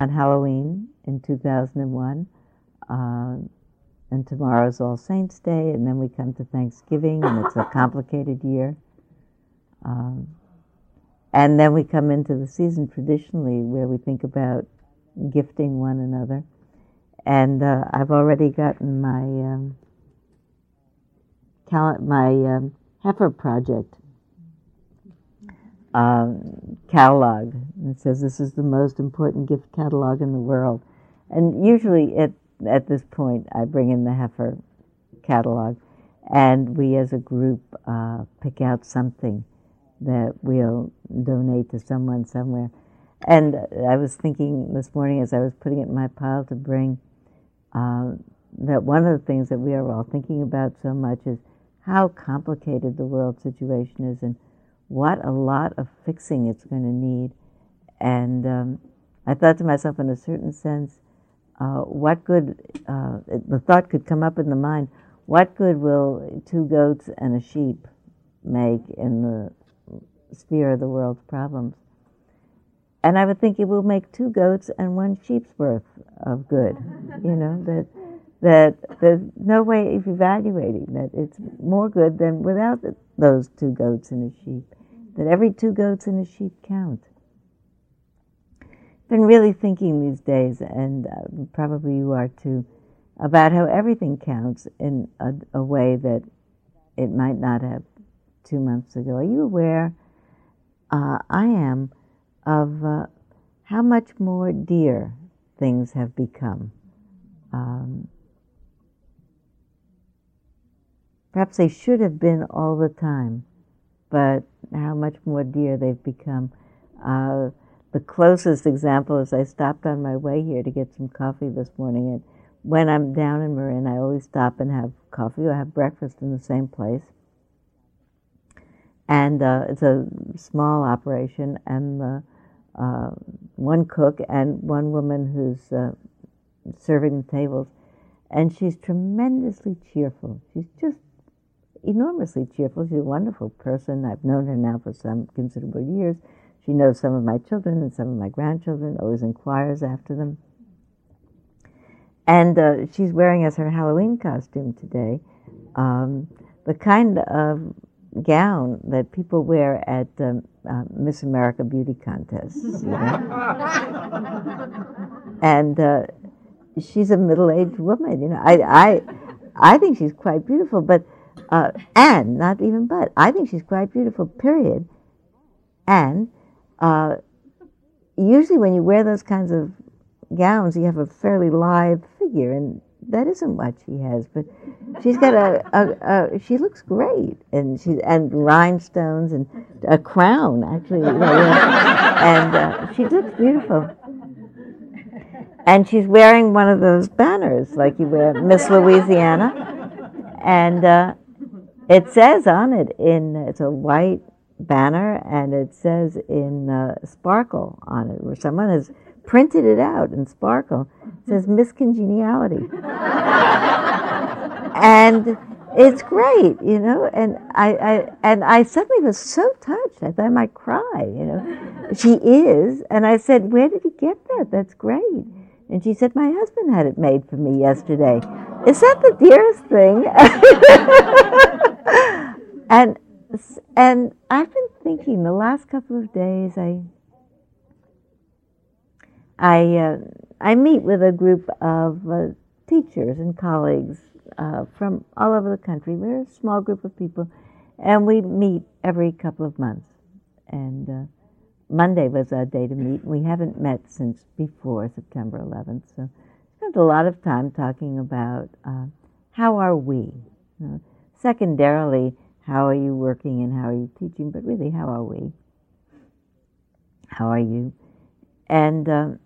on Halloween in 2001. Uh, and tomorrow's All Saints Day, and then we come to Thanksgiving, and it's a complicated year. Um, and then we come into the season traditionally where we think about gifting one another. And uh, I've already gotten my um, cal- my um, heifer project um, catalog. It says this is the most important gift catalog in the world. And usually at, at this point, I bring in the heifer catalog, and we as a group uh, pick out something that we'll donate to someone somewhere. And I was thinking this morning as I was putting it in my pile to bring uh, that one of the things that we are all thinking about so much is how complicated the world situation is and what a lot of fixing it's going to need. And um, I thought to myself, in a certain sense, uh, what good, uh, the thought could come up in the mind, what good will two goats and a sheep make in the sphere of the world's problems? And I would think it will make two goats and one sheep's worth of good. You know, that that there's no way of evaluating that it's more good than without those two goats and a sheep. That every two goats and a sheep count. Been really thinking these days, and uh, probably you are too, about how everything counts in a, a way that it might not have two months ago. Are you aware? Uh, I am of uh, how much more dear things have become. Um, perhaps they should have been all the time, but how much more dear they've become. Uh, the closest example is I stopped on my way here to get some coffee this morning, and when I'm down in Marin, I always stop and have coffee or have breakfast in the same place. And uh, it's a small operation, and the uh, one cook and one woman who's uh, serving the tables, and she's tremendously cheerful. She's just enormously cheerful. She's a wonderful person. I've known her now for some considerable years. She knows some of my children and some of my grandchildren, always inquires after them. And uh, she's wearing as her Halloween costume today um, the kind of gown that people wear at um, uh, Miss America beauty contests. You know? and uh, she's a middle-aged woman. You know, I, I, I think she's quite beautiful, but uh, and not even but I think she's quite beautiful. Period. And uh, usually, when you wear those kinds of gowns, you have a fairly lithe figure, and that isn't what she has. But she's got a, a, a she looks great, and she and rhinestones and a crown actually, you know, and uh, she looks beautiful. And she's wearing one of those banners like you wear Miss Louisiana, and uh, it says on it in it's a white banner and it says in uh, sparkle on it where someone has printed it out in sparkle. It says Miss Congeniality. and it's great, you know. And I, I and I suddenly was so touched. I thought I might cry, you know. she is, and I said, "Where did you get that? That's great." And she said, "My husband had it made for me yesterday." Is that the dearest thing? and and I've been thinking the last couple of days. I I uh, I meet with a group of uh, teachers and colleagues uh, from all over the country. We're a small group of people, and we meet every couple of months. And uh, Monday was our day to meet. And we haven't met since before September 11th, so spent a lot of time talking about uh, how are we. You know, secondarily, how are you working and how are you teaching, but really, how are we? How are you? And um,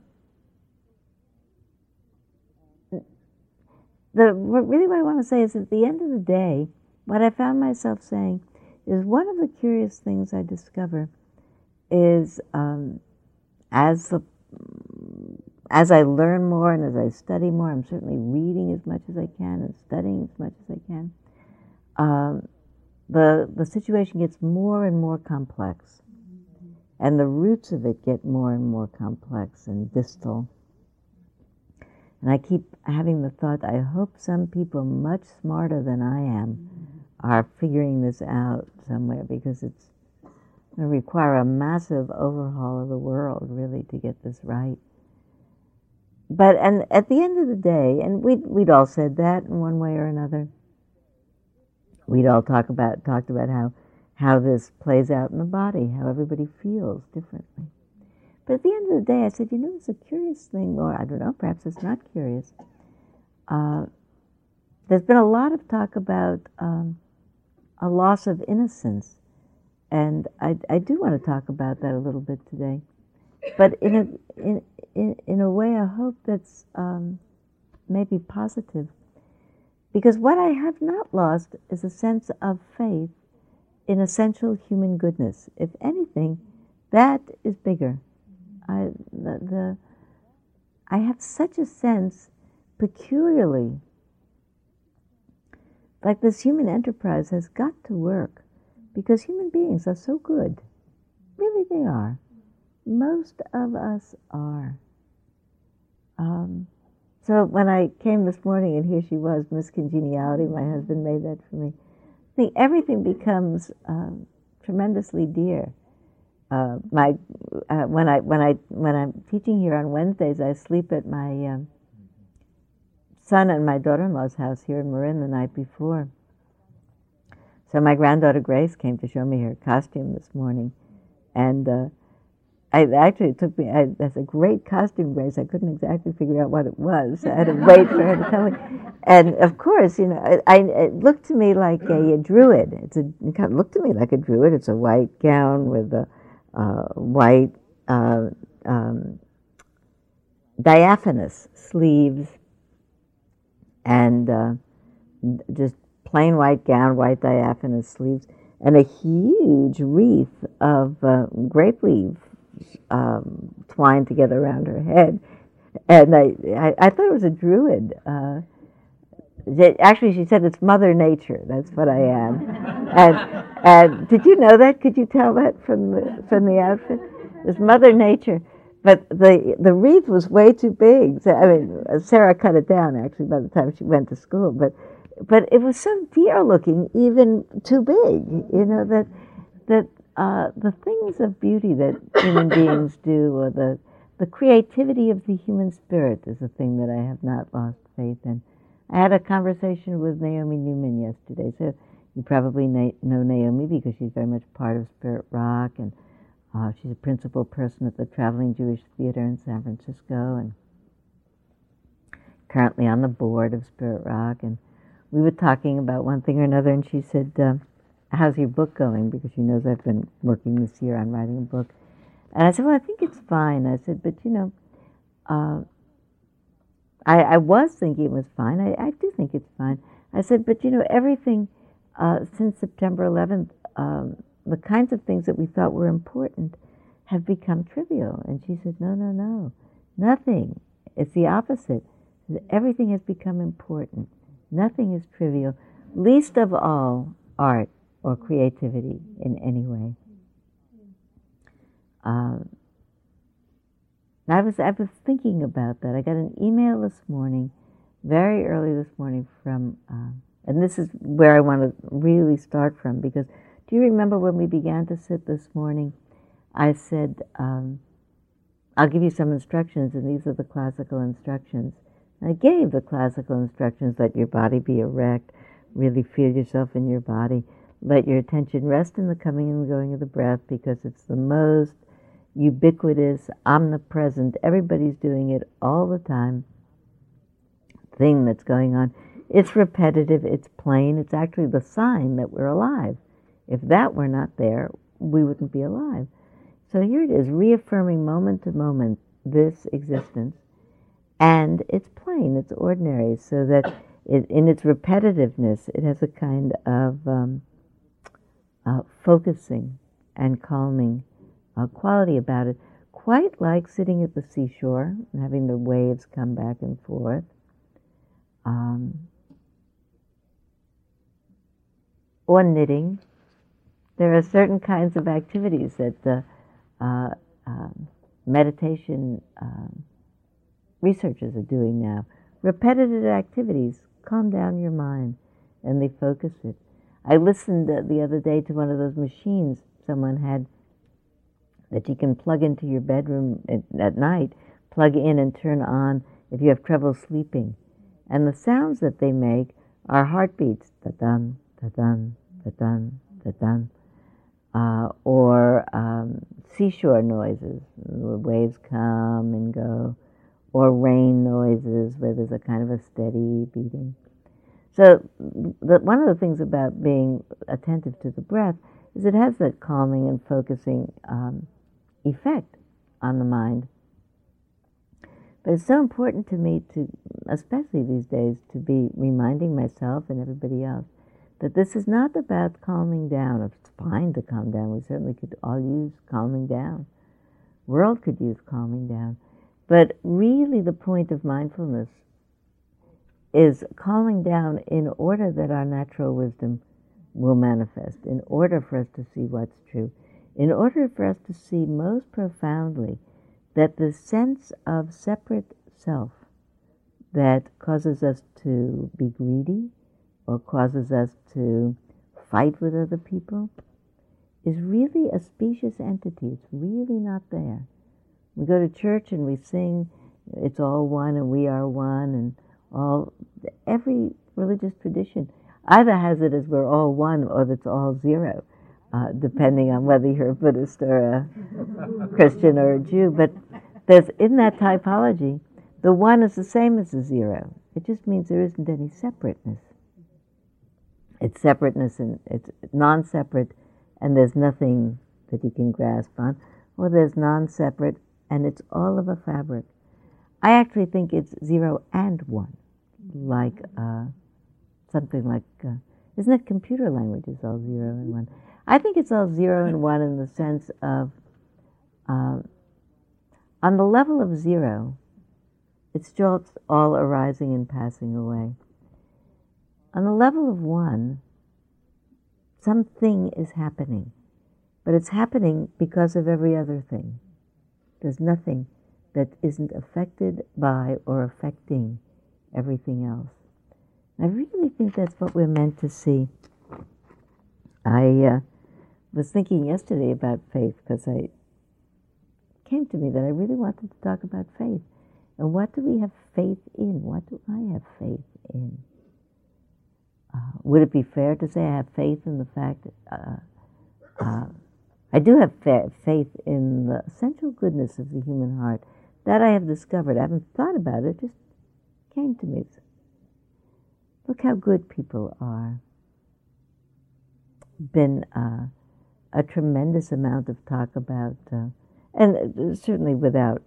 the really what I want to say is at the end of the day, what I found myself saying is one of the curious things I discover is um, as the as I learn more and as I study more, I'm certainly reading as much as I can and studying as much as I can. Um, the the situation gets more and more complex, and the roots of it get more and more complex and distal And I keep having the thought, I hope some people much smarter than I am are figuring this out somewhere because it's require a massive overhaul of the world, really, to get this right. But and at the end of the day, and we'd we'd all said that in one way or another. We'd all talk about talked about how how this plays out in the body, how everybody feels differently. But at the end of the day, I said, you know, it's a curious thing, or I don't know, perhaps it's not curious. Uh, there's been a lot of talk about um, a loss of innocence, and I, I do want to talk about that a little bit today. But in a, in, in, in a way, I hope that's um, maybe positive. Because what I have not lost is a sense of faith in essential human goodness. If anything, that is bigger. I, the, the, I have such a sense, peculiarly, like this human enterprise has got to work because human beings are so good. Really, they are. Most of us are. Um, so when I came this morning and here she was, Miss Congeniality, my husband made that for me. I think everything becomes um, tremendously dear. Uh, my uh, when I when I when I'm teaching here on Wednesdays, I sleep at my um, son and my daughter-in-law's house here in Marin the night before. So my granddaughter Grace came to show me her costume this morning, and uh, I actually it took me. I, that's a great costume, Grace. I couldn't exactly figure out what it was. I had to wait for her to tell me. And of course, you know, I, it looked to me like a, a druid. It's a it kind of looked to me like a druid. It's a white gown with a uh, white uh, um, diaphanous sleeves and uh, just plain white gown, white diaphanous sleeves, and a huge wreath of uh, grape leaves um, twined together around her head. And I, I, I thought it was a druid. Uh, actually, she said it's Mother Nature. That's what I am. and, and did you know that? Could you tell that from the from the outfit? It's Mother Nature. But the the wreath was way too big. So, I mean, Sarah cut it down actually by the time she went to school. But but it was so dear looking, even too big. You know that that uh, the things of beauty that human beings do, or the the creativity of the human spirit, is a thing that I have not lost faith in. I had a conversation with Naomi Newman yesterday. So you probably know Naomi because she's very much part of Spirit Rock and uh, she's a principal person at the Traveling Jewish Theater in San Francisco and currently on the board of Spirit Rock. And we were talking about one thing or another, and she said, uh, How's your book going? Because she knows I've been working this year on writing a book. And I said, Well, I think it's fine. I said, But you know, uh, I, I, was thinking it was fine. I, I, do think it's fine. I said, But you know, everything uh, since September 11th, um, the kinds of things that we thought were important have become trivial. And she said, No, no, no, nothing. It's the opposite. Everything has become important. Nothing is trivial, least of all art or creativity in any way. Um, I was I was thinking about that. I got an email this morning, very early this morning, from, uh, and this is where I want to really start from because do you remember when we began to sit this morning? I said, um, I'll give you some instructions, and these are the classical instructions. I gave the classical instructions let your body be erect, really feel yourself in your body, let your attention rest in the coming and going of the breath because it's the most ubiquitous, omnipresent, everybody's doing it all the time thing that's going on. It's repetitive, it's plain, it's actually the sign that we're alive. If that were not there, we wouldn't be alive. So here it is, reaffirming moment to moment this existence. And it's plain, it's ordinary, so that it, in its repetitiveness, it has a kind of um, uh, focusing and calming uh, quality about it, quite like sitting at the seashore and having the waves come back and forth. Um, or knitting, there are certain kinds of activities that the uh, um, meditation um, researchers are doing now. Repetitive activities calm down your mind and they focus it. I listened the other day to one of those machines someone had that you can plug into your bedroom at, night, plug in and turn on if you have trouble sleeping. And the sounds that they make are heartbeats, da-dun, da-dun, da-dun, da-dun, uh, or um, seashore noises, the waves come and go, or rain noises where there's a kind of a steady beating. So, the, one of the things about being attentive to the breath is it has that calming and focusing um, effect on the mind. But it's so important to me to, especially these days, to be reminding myself and everybody else that this is not about calming down. It's fine to calm down. We certainly could all use calming down. World could use calming down. But really, the point of mindfulness is calling down in order that our natural wisdom will manifest, in order for us to see what's true, in order for us to see most profoundly that the sense of separate self that causes us to be greedy or causes us to fight with other people is really a specious entity. It's really not there. We go to church and we sing, it's all one and we are one, and all, every religious tradition either has it as we're all one or it's all zero, uh, depending on whether you're a Buddhist or a Christian or a Jew. But there's, in that typology, the one is the same as the zero. It just means there isn't any separateness. It's separateness and it's non separate, and there's nothing that you can grasp on. Or there's non separate, and it's all of a fabric. I actually think it's zero and one, like. Uh, something like, uh, isn't it computer language is all zero and one? I think it's all zero and one in the sense of, um, on the level of zero, it's just all arising and passing away. On the level of one, something is happening, but it's happening because of every other thing. There's nothing that isn't affected by or affecting everything else. I really think that's what we're meant to see. I uh, was thinking yesterday about faith because I came to me that I really wanted to talk about faith. And what do we have faith in? What do I have faith in? Uh, would it be fair to say I have faith in the fact that uh, uh, I do have fa- faith in the essential goodness of the human heart? That I have discovered. I haven't thought about it, it just came to me. Look how good people are. Been uh, a tremendous amount of talk about, uh, and uh, certainly without,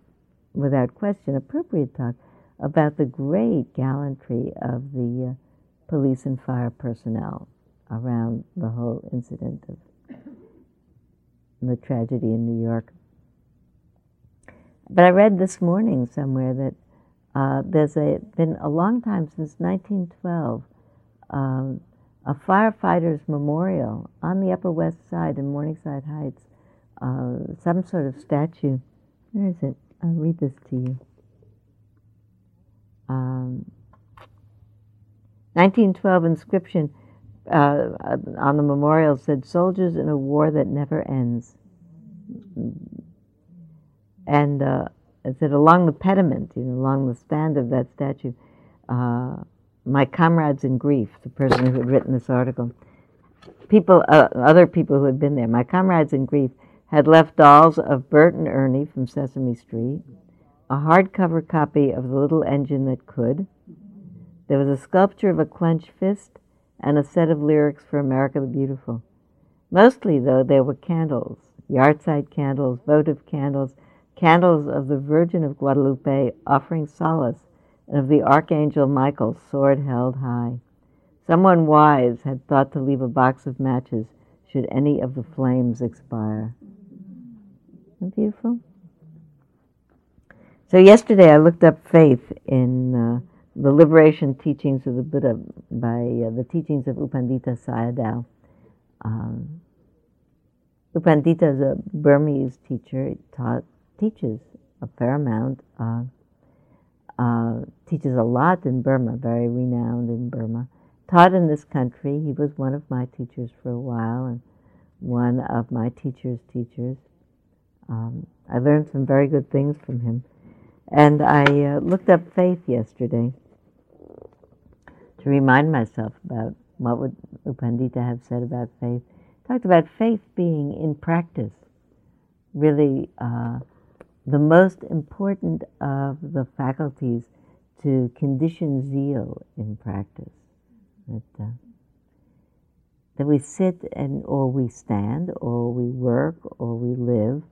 without question, appropriate talk about the great gallantry of the uh, police and fire personnel around the whole incident of the tragedy in New York. But I read this morning somewhere that uh, there's a, been a long time since 1912 um, a firefighters memorial on the Upper West Side in Morningside Heights, uh, some sort of statue. Where is it? I'll read this to you. Um, 1912 inscription uh, on the memorial said, "Soldiers in a war that never ends." And uh, it said along the pediment, you know, along the stand of that statue, uh, my comrades in grief, the person who had written this article, people, uh, other people who had been there, my comrades in grief had left dolls of Bert and Ernie from Sesame Street, a hardcover copy of The Little Engine That Could. There was a sculpture of a clenched fist and a set of lyrics for America the Beautiful. Mostly, though, there were candles, yahrzeit candles, votive candles, candles of the Virgin of Guadalupe offering solace, and of the Archangel Michael, sword held high. Someone wise had thought to leave a box of matches should any of the flames expire. Isn't beautiful? So yesterday I looked up faith in uh, the liberation teachings of the Buddha by uh, the teachings of U Pandita Sayadaw. Um, U Pandita is a Burmese teacher. He taught teaches a fair amount. Uh, teaches a lot in Burma, very renowned in Burma. Taught in this country. He was one of my teachers for a while and one of my teacher's teachers. Um, I learned some very good things from him. And I uh, looked up faith yesterday to remind myself about what would U Pandita have said about faith. Talked about faith being in practice, really uh, the most important of the faculties to condition zeal in practice. That, uh, that we sit and or we stand or we work or we live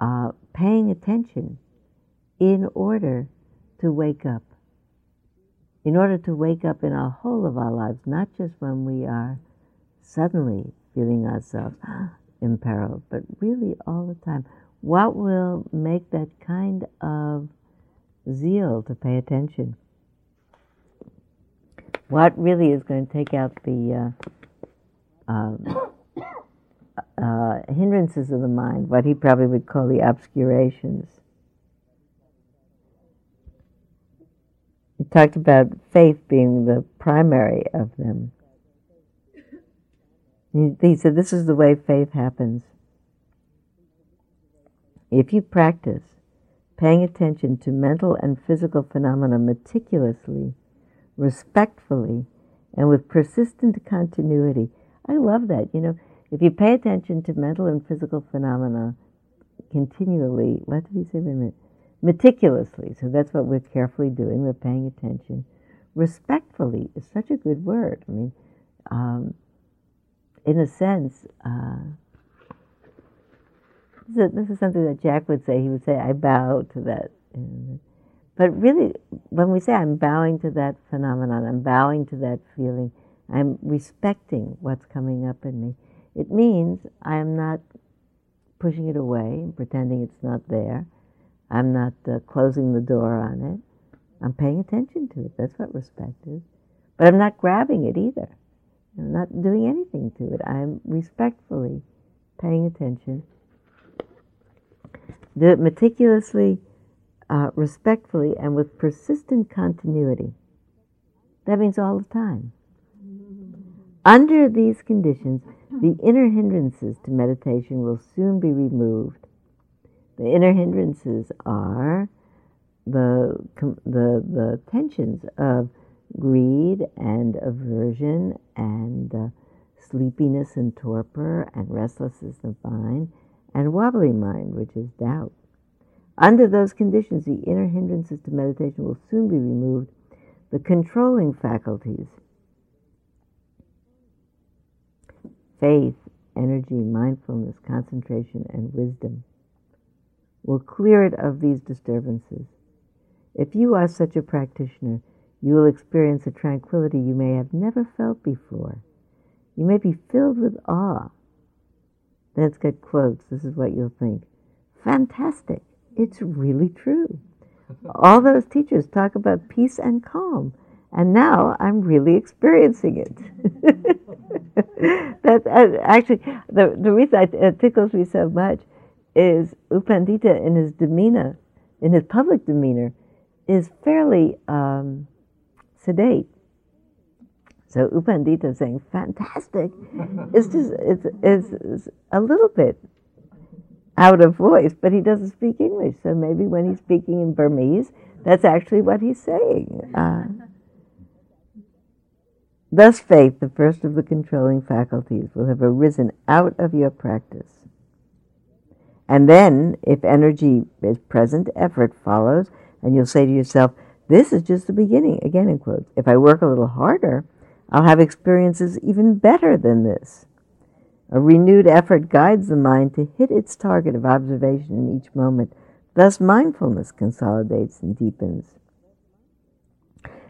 uh, paying attention in order to wake up in order to wake up in our whole of our lives not just when we are suddenly feeling ourselves imperiled but really all the time what will make that kind of zeal to pay attention what really is going to take out the uh, um, uh, hindrances of the mind, what he probably would call the obscurations. He talked about faith being the primary of them. He, said, This is the way faith happens. If you practice paying attention to mental and physical phenomena meticulously, respectfully, and with persistent continuity, I love that. You know, if you pay attention to mental and physical phenomena continually, what did he say? Wait a minute. Meticulously. So that's what we're carefully doing. We're paying attention. Respectfully is such a good word. I mean, um, in a sense, uh, this, is, this is something that Jack would say. He would say, I bow to that. But really, when we say I'm bowing to that phenomenon, I'm bowing to that feeling, I'm respecting what's coming up in me. It means I am not pushing it away and pretending it's not there. I'm not uh, closing the door on it. I'm paying attention to it. That's what respect is. But I'm not grabbing it either. I'm not doing anything to it. I'm respectfully paying attention. Do it meticulously, uh, respectfully, and with persistent continuity. That means all the time. Under these conditions, the inner hindrances to meditation will soon be removed. The inner hindrances are the, the, the tensions of greed and aversion and uh, sleepiness and torpor and restlessness of mind and wobbly mind, which is doubt. Under those conditions, the inner hindrances to meditation will soon be removed. The controlling faculties, faith, energy, mindfulness, concentration, and wisdom will clear it of these disturbances. If you are such a practitioner, you will experience a tranquility you may have never felt before. You may be filled with awe. Then it's got quotes. This is what you'll think. Fantastic. It's really true. All those teachers talk about peace and calm, and now I'm really experiencing it. That uh, actually the the reason it tickles me so much is U Pandita in his demeanor, in his public demeanor, is fairly um, sedate. So Upandita Pandita saying "fantastic" is just it's, it's, it's a little bit out of voice, but he doesn't speak English. So maybe when he's speaking in Burmese, that's actually what he's saying. Uh, Thus, faith, the first of the controlling faculties, will have arisen out of your practice. And then, if energy is present, effort follows, and you'll say to yourself, This is just the beginning. Again, in quotes. If I work a little harder, I'll have experiences even better than this. A renewed effort guides the mind to hit its target of observation in each moment. Thus, mindfulness consolidates and deepens.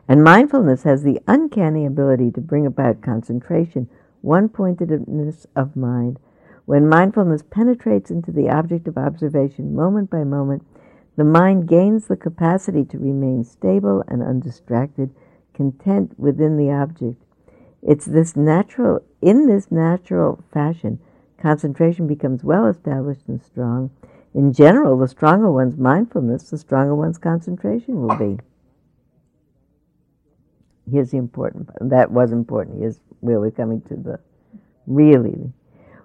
And mindfulness has the uncanny ability to bring about concentration, one pointedness of mind. When mindfulness penetrates into the object of observation moment by moment, the mind gains the capacity to remain stable and undistracted, content within the object. It's this natural, in this natural fashion, concentration becomes well established and strong. In general, the stronger one's mindfulness, the stronger one's concentration will be. Here's the important part. That was important. Here's where we're coming to the really.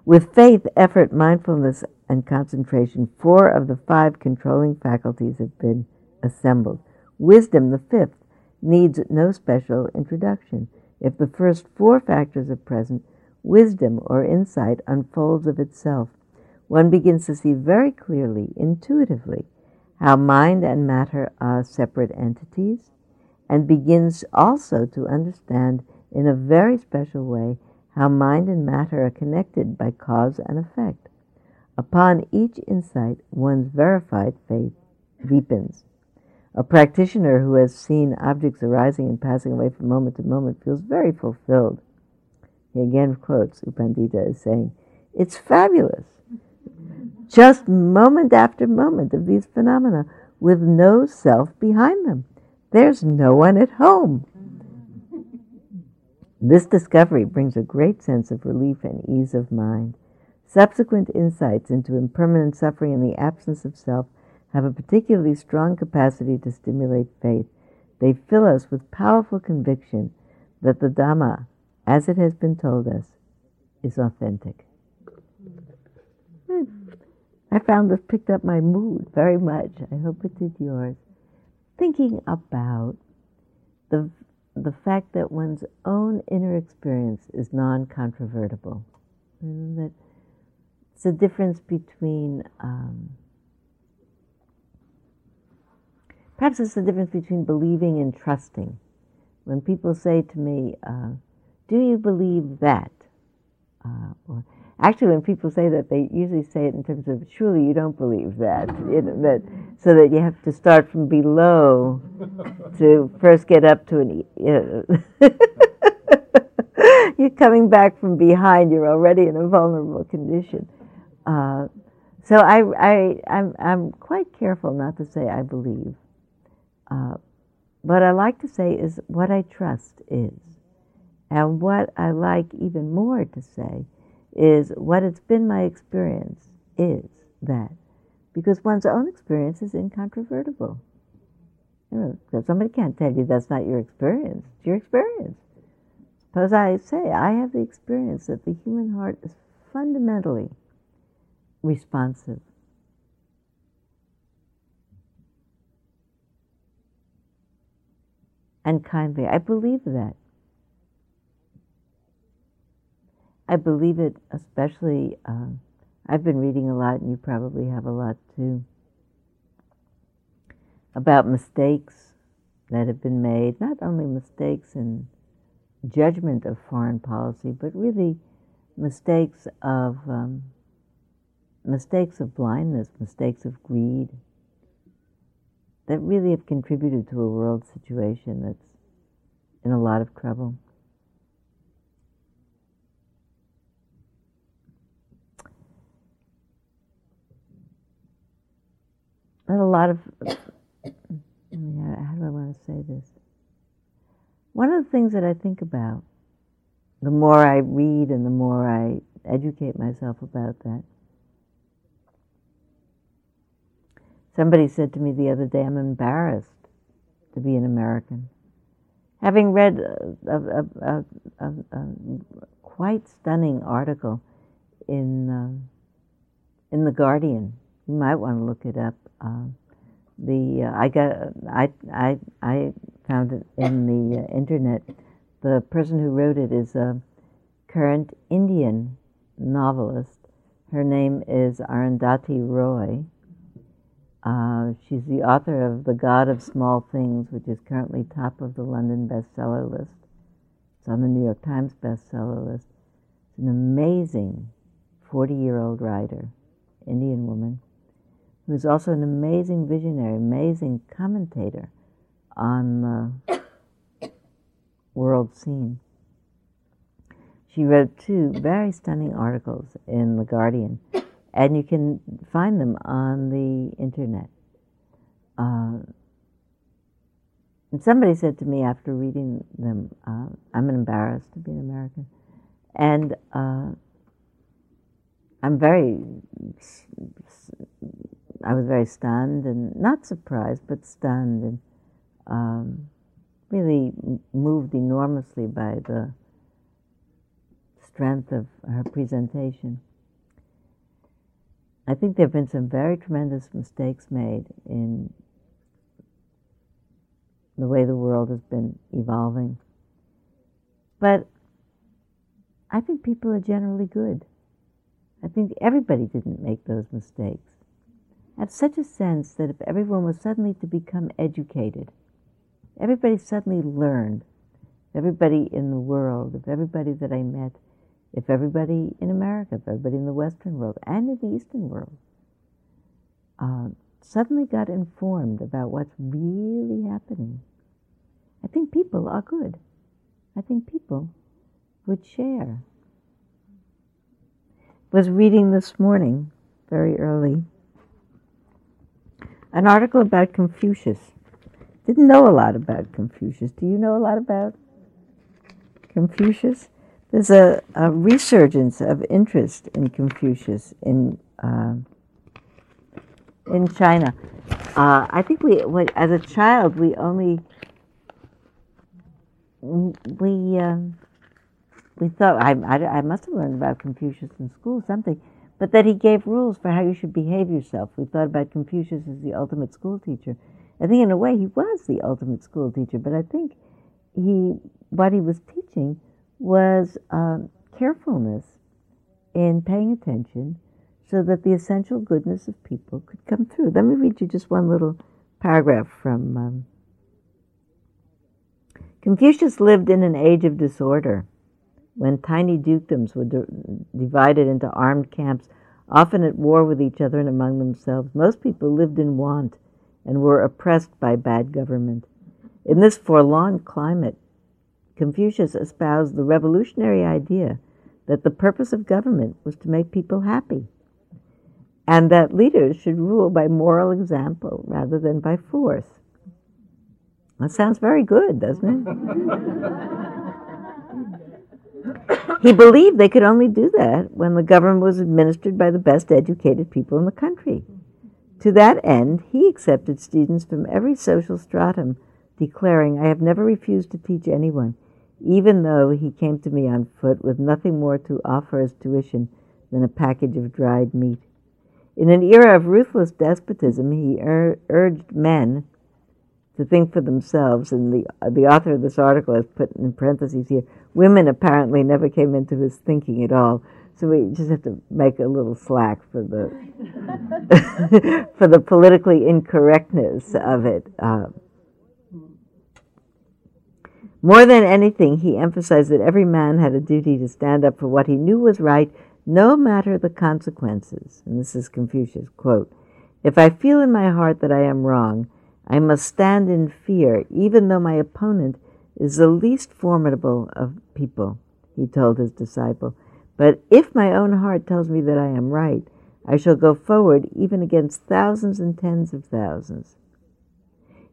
With faith, effort, mindfulness, and concentration, four of the five controlling faculties have been assembled. Wisdom, the fifth, needs no special introduction. If the first four factors are present, wisdom or insight unfolds of itself. One begins to see very clearly, intuitively, how mind and matter are separate entities, and begins also to understand in a very special way how mind and matter are connected by cause and effect. Upon each insight, one's verified faith deepens. A practitioner who has seen objects arising and passing away from moment to moment feels very fulfilled. He again quotes U Pandita as saying, It's fabulous. Just moment after moment of these phenomena with no self behind them. There's no one at home. This discovery brings a great sense of relief and ease of mind. Subsequent insights into impermanent suffering and the absence of self have a particularly strong capacity to stimulate faith. They fill us with powerful conviction that the Dhamma, as it has been told us, is authentic. Hmm. I found this picked up my mood very much. I hope it did yours. Thinking about the, the fact that one's own inner experience is non controvertible. That it's a difference between, um, perhaps it's the difference between believing and trusting. When people say to me, uh, Do you believe that? Uh, or, actually, when people say that, they usually say it in terms of, Surely you don't believe that. You know, that so that you have to start from below to first get up to an. Know, you're coming back from behind, you're already in a vulnerable condition. Uh, so I, I, I'm, I'm quite careful not to say I believe. Uh, what I like to say is what I trust is. And what I like even more to say is what it's been my experience is that. Because one's own experience is incontrovertible. You know, somebody can't tell you that's not your experience. It's your experience. Suppose I say, I have the experience that the human heart is fundamentally responsive. And kindly. I believe that. I believe it especially. Uh, I've been reading a lot, and you probably have a lot too, about mistakes that have been made, not only mistakes in judgment of foreign policy, but really mistakes of um, mistakes of blindness, mistakes of greed, that really have contributed to a world situation that's in a lot of trouble. A lot of, how do I want to say this? One of the things that I think about, the more I read and the more I educate myself about that, Somebody said to me the other day, I'm embarrassed to be an American. Having read a, a, a, a quite stunning article in, uh, in The Guardian, you might want to look it up. Uh, the uh, I got I I I found it in the uh, internet. The person who wrote it is a current Indian novelist. Her name is Arundhati Roy, uh, she's the author of The God of Small Things, which is currently top of the London bestseller list. It's on the New York Times bestseller list. It's an amazing 40 year old writer, Indian woman, who's also an amazing visionary, amazing commentator on the world scene. She wrote two very stunning articles in The Guardian and you can find them on the internet. Uh, and somebody said to me after reading them, uh, I'm embarrassed to be an American. And uh, I'm very, I was very stunned and not surprised, but stunned. And um, really moved enormously by the strength of her presentation. I think there have been some very tremendous mistakes made in the way the world has been evolving. But I think people are generally good. I think everybody didn't make those mistakes. Have such a sense that if everyone was suddenly to become educated, everybody suddenly learned, everybody in the world, if everybody that I met, if everybody in America, if everybody in the Western world and in the Eastern world uh, suddenly got informed about what's really happening, I think people are good. I think people would share. Was reading this morning, very early, an article about Confucius. Didn't know a lot about Confucius. Do you know a lot about Confucius? There's a, a resurgence of interest in Confucius in uh, in China. Uh, I think we, as a child, we only we uh, we thought I, I, I must have learned about Confucius in school something, but that he gave rules for how you should behave yourself. We thought about Confucius as the ultimate school teacher. I think in a way he was the ultimate school teacher, but I think he what he was teaching was um, carefulness in paying attention so that the essential goodness of people could come through. Let me read you just one little paragraph from um, Confucius lived in an age of disorder when tiny dukedoms were di- divided into armed camps, often at war with each other and among themselves. Most people lived in want and were oppressed by bad government. In this forlorn climate, Confucius espoused the revolutionary idea that the purpose of government was to make people happy, and that leaders should rule by moral example rather than by force. That sounds very good, doesn't it? he believed they could only do that when the government was administered by the best educated people in the country. To that end, he accepted students from every social stratum, declaring, I have never refused to teach anyone, even though he came to me on foot with nothing more to offer as tuition than a package of dried meat. In an era of ruthless despotism, he ur- urged men to think for themselves. And the the author of this article has put in parentheses here: women apparently never came into his thinking at all. So we just have to make a little slack for the for the politically incorrectness of it. Uh, more than anything, he emphasized that every man had a duty to stand up for what he knew was right, no matter the consequences. And this is Confucius quote: "If I feel in my heart that I am wrong." I must stand in fear, even though my opponent is the least formidable of people, he told his disciple. But if my own heart tells me that I am right, I shall go forward even against thousands and tens of thousands.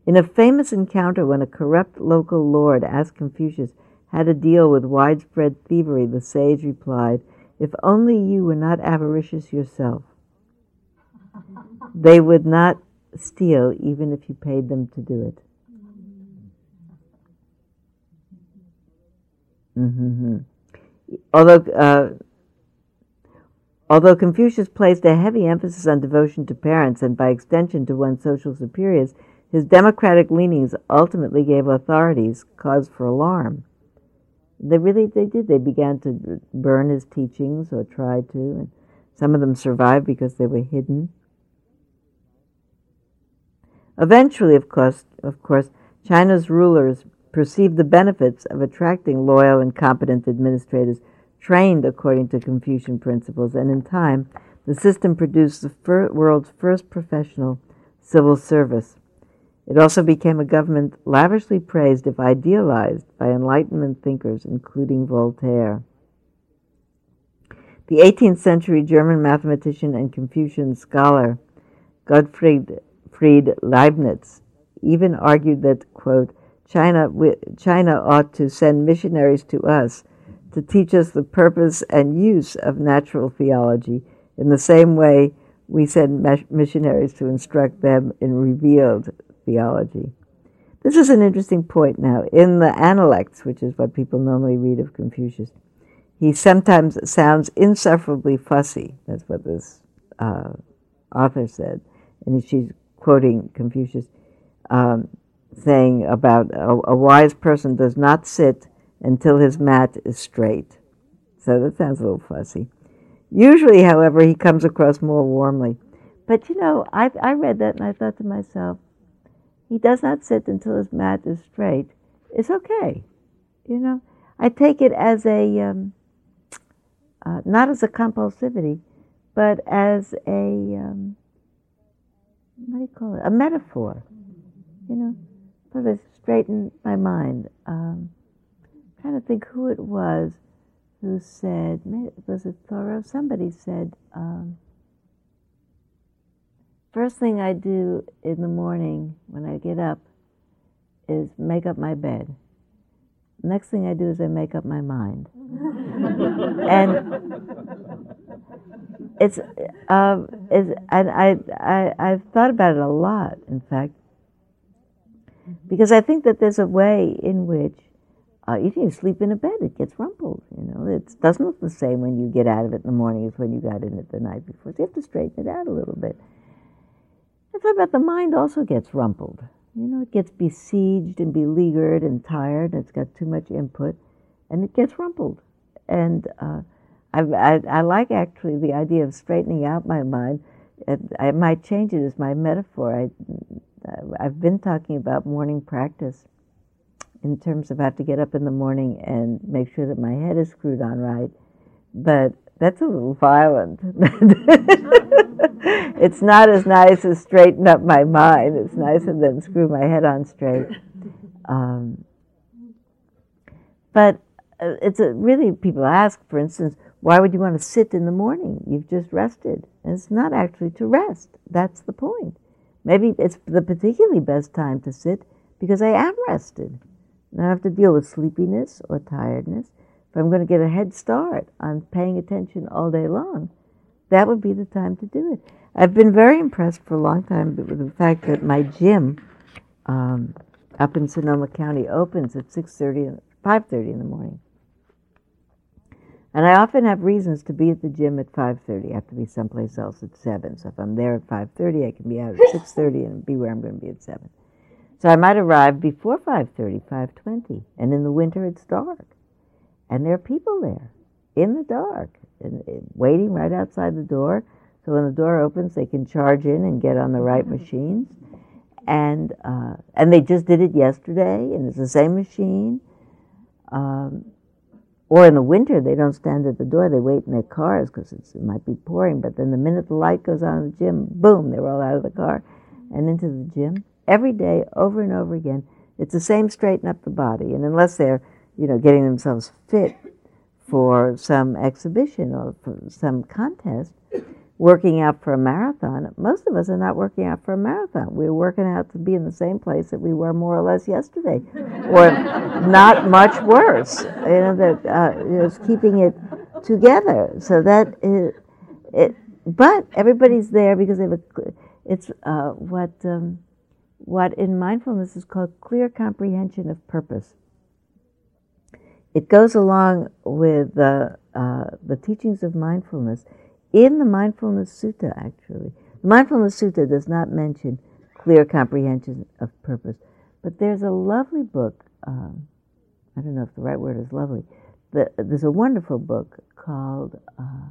In a famous encounter when a corrupt local lord asked Confucius how to deal with widespread thievery, the sage replied, If only you were not avaricious yourself, they would not steal even if you paid them to do it. Mm-hmm. Although, uh, although Confucius placed a heavy emphasis on devotion to parents and by extension to one's social superiors, his democratic leanings ultimately gave authorities cause for alarm. They really they did. They began to burn his teachings or tried to, and some of them survived because they were hidden. Eventually, of course, of course, China's rulers perceived the benefits of attracting loyal and competent administrators trained according to Confucian principles, and in time, the system produced the fir- world's first professional civil service. It also became a government lavishly praised, if idealized, by Enlightenment thinkers, including Voltaire. The 18th century German mathematician and Confucian scholar Gottfried Fried Leibniz even argued that, quote, China, China ought to send missionaries to us to teach us the purpose and use of natural theology in the same way we send missionaries to instruct them in revealed theology. This is an interesting point now. In the Analects, which is what people normally read of Confucius, he sometimes sounds insufferably fussy. That's what this uh, author said. And she's quoting Confucius, um, saying about a, a wise person does not sit until his mat is straight. So that sounds a little fussy. Usually, however, he comes across more warmly. But you know, I, I read that and I thought to myself, he does not sit until his mat is straight. It's okay. You know, I take it as a, um, uh, not as a compulsivity, but as a, um, what do you call it? A metaphor. You know, so to straighten my mind. Um, trying to think who it was who said, was it Thoreau? Somebody said, um, first thing I do in the morning when I get up is make up my bed. Next thing I do is I make up my mind. and it's, um, it's and I, I, I've thought about it a lot, in fact, because I think that there's a way in which uh, you can sleep in a bed, it gets rumpled. You know, it doesn't look the same when you get out of it in the morning as when you got in it the night before. So you have to straighten it out a little bit. I thought about the mind also gets rumpled. You know, it gets besieged and beleaguered and tired. And it's got too much input, and it gets rumpled. And uh, I, I, I, like actually the idea of straightening out my mind. I might change it as my metaphor. I, I've been talking about morning practice in terms of have to get up in the morning and make sure that my head is screwed on right. But that's a little violent. it's not as nice as straighten up my mind. It's nicer than screw my head on straight. Um, but uh, it's a, really, people ask, for instance, why would you want to sit in the morning? You've just rested. And it's not actually to rest. That's the point. Maybe it's the particularly best time to sit because I am rested. I don't have to deal with sleepiness or tiredness. If I'm going to get a head start on paying attention all day long, that would be the time to do it. I've been very impressed for a long time with the fact that my gym um, up in Sonoma County opens at 6.30, 5.30 in the morning. And I often have reasons to be at the gym at 5.30. I have to be someplace else at 7. So if I'm there at 5.30, I can be out at 6.30 and be where I'm going to be at 7. So I might arrive before 5.30, 5.20, and in the winter it's dark. And there are people there in the dark, and, waiting right outside the door. So when the door opens, they can charge in and get on the right machines. And, uh, and they just did it yesterday, and it's the same machine. Um, or in the winter, they don't stand at the door. They wait in their cars because it might be pouring. But then the minute the light goes on in the gym, boom, they're all out of the car and into the gym every day over and over again. It's the same straighten up the body. And unless they're, you know, getting themselves fit for some exhibition or for some contest, working out for a marathon, most of us are not working out for a marathon. We're working out to be in the same place that we were more or less yesterday, or not much worse. You know, that uh, it's keeping it together. So that is, it, but everybody's there because they have a, it's uh, what um, what in mindfulness is called clear comprehension of purpose. It goes along with uh, the teachings of mindfulness in the Mindfulness Sutta, actually. The Mindfulness Sutta does not mention clear comprehension of purpose, but there's a lovely book. Um, I don't know if the right word is lovely. The, there's a wonderful book called uh,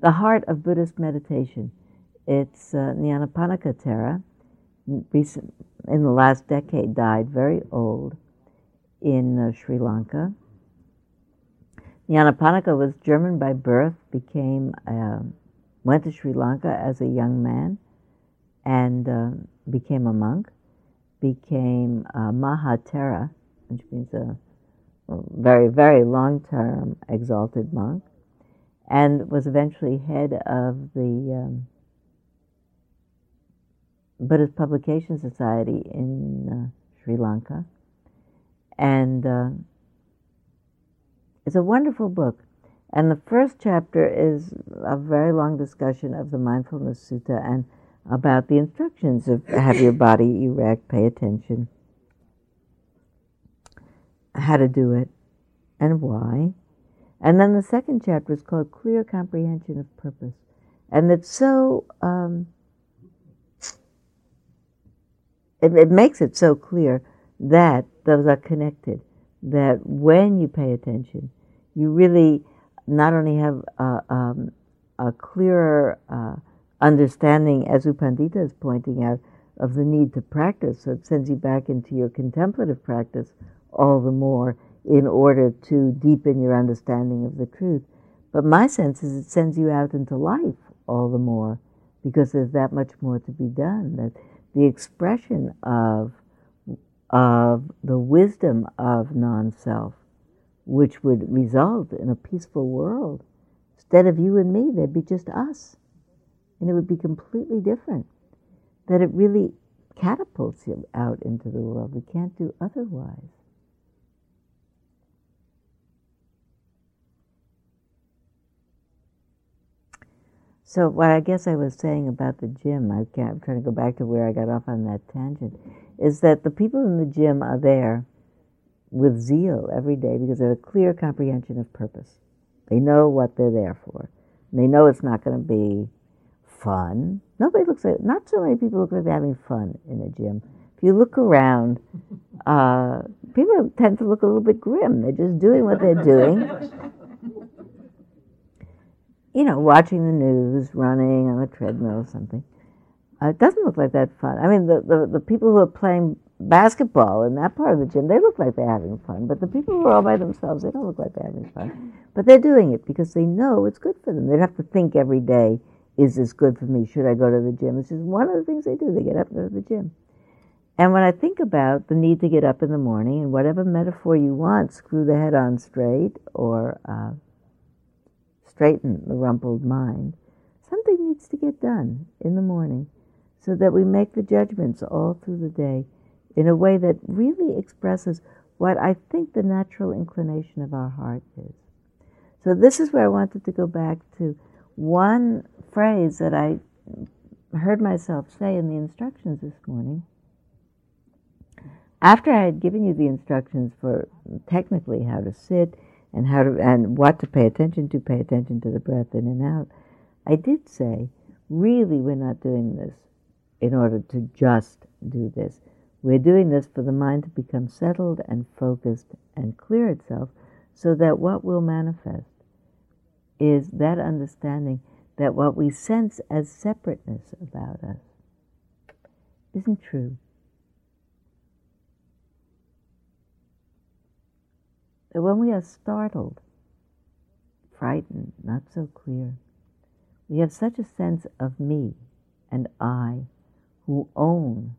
The Heart of Buddhist Meditation. It's uh, Nyanaponika Thera, recent, in the last decade died very old in uh, Sri Lanka. Nyanaponika was German by birth, became uh, went to Sri Lanka as a young man, and uh, became a monk. Became a Mahathera, which means a, a very very long term exalted monk, and was eventually head of the um, Buddhist Publication Society in uh, Sri Lanka. And uh, it's a wonderful book. And the first chapter is a very long discussion of the Mindfulness Sutta. And about the instructions of have your body erect, pay attention, how to do it, and why. And then the second chapter is called Clear Comprehension of Purpose. And it's so, um, it, it makes it so clear that those are connected. That when you pay attention, you really not only have a, um, a clearer uh, understanding, as U Pandita is pointing out, of the need to practice. So it sends you back into your contemplative practice all the more in order to deepen your understanding of the truth. But my sense is it sends you out into life all the more because there's that much more to be done. That the expression of of the wisdom of non-self, which would result in a peaceful world. Instead of you and me, there'd be just us, and it would be completely different. That it really catapults you out into the world. We can't do otherwise. So what I guess I was saying about the gym, I I'm trying to go back to where I got off on that tangent, is that the people in the gym are there with zeal every day because they have a clear comprehension of purpose. They know what they're there for. And they know it's not going to be fun. Nobody looks like, not so many people look like they're having fun in a gym. If you look around, uh, people tend to look a little bit grim. They're just doing what they're doing you know, watching the news, running on a treadmill or something. Uh, it doesn't look like that fun. I mean, the, the, the people who are playing basketball in that part of the gym, they look like they're having fun. But the people who are all by themselves, they don't look like they're having fun. But they're doing it because they know it's good for them. They don't have to think every day, is this good for me? Should I go to the gym? It's just one of the things they do. They get up and go to the gym. And when I think about the need to get up in the morning, and whatever metaphor you want, screw the head on straight or uh, straighten the rumpled mind, something needs to get done in the morning so that we make the judgments all through the day in a way that really expresses what I think the natural inclination of our heart is. So, this is where I wanted to go back to one phrase that I heard myself say in the instructions this morning. After I had given you the instructions for technically how to sit, and how to and what to pay attention to, pay attention to the breath in and out. I did say, really, we're not doing this in order to just do this. We're doing this for the mind to become settled and focused and clear itself so that what will manifest is that understanding that what we sense as separateness about us isn't true. that when we are startled, frightened, not so clear, we have such a sense of me and I who own,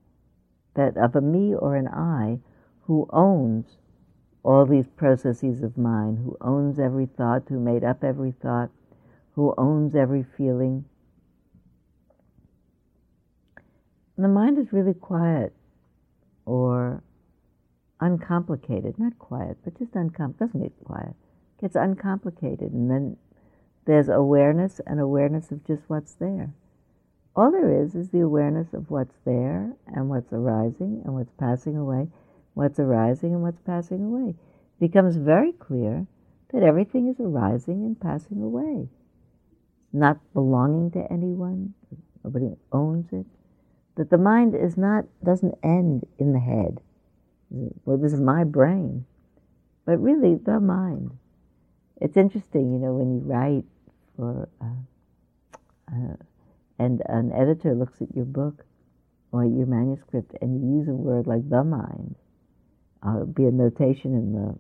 that of a me or an I who owns all these processes of mind, who owns every thought, who made up every thought, who owns every feeling. And the mind is really quiet or uncomplicated, not quiet, but just uncom doesn't get quiet. It gets uncomplicated, and then there's awareness and awareness of just what's there. All there is is the awareness of what's there and what's arising and what's passing away, what's arising and what's passing away. It becomes very clear that everything is arising and passing away, not belonging to anyone. Nobody owns it. That the mind is not doesn't end in the head well, this is my brain, but really the mind. It's interesting, you know, when you write for, uh, uh, and an editor looks at your book or your manuscript and you use a word like the mind, uh, be a notation in the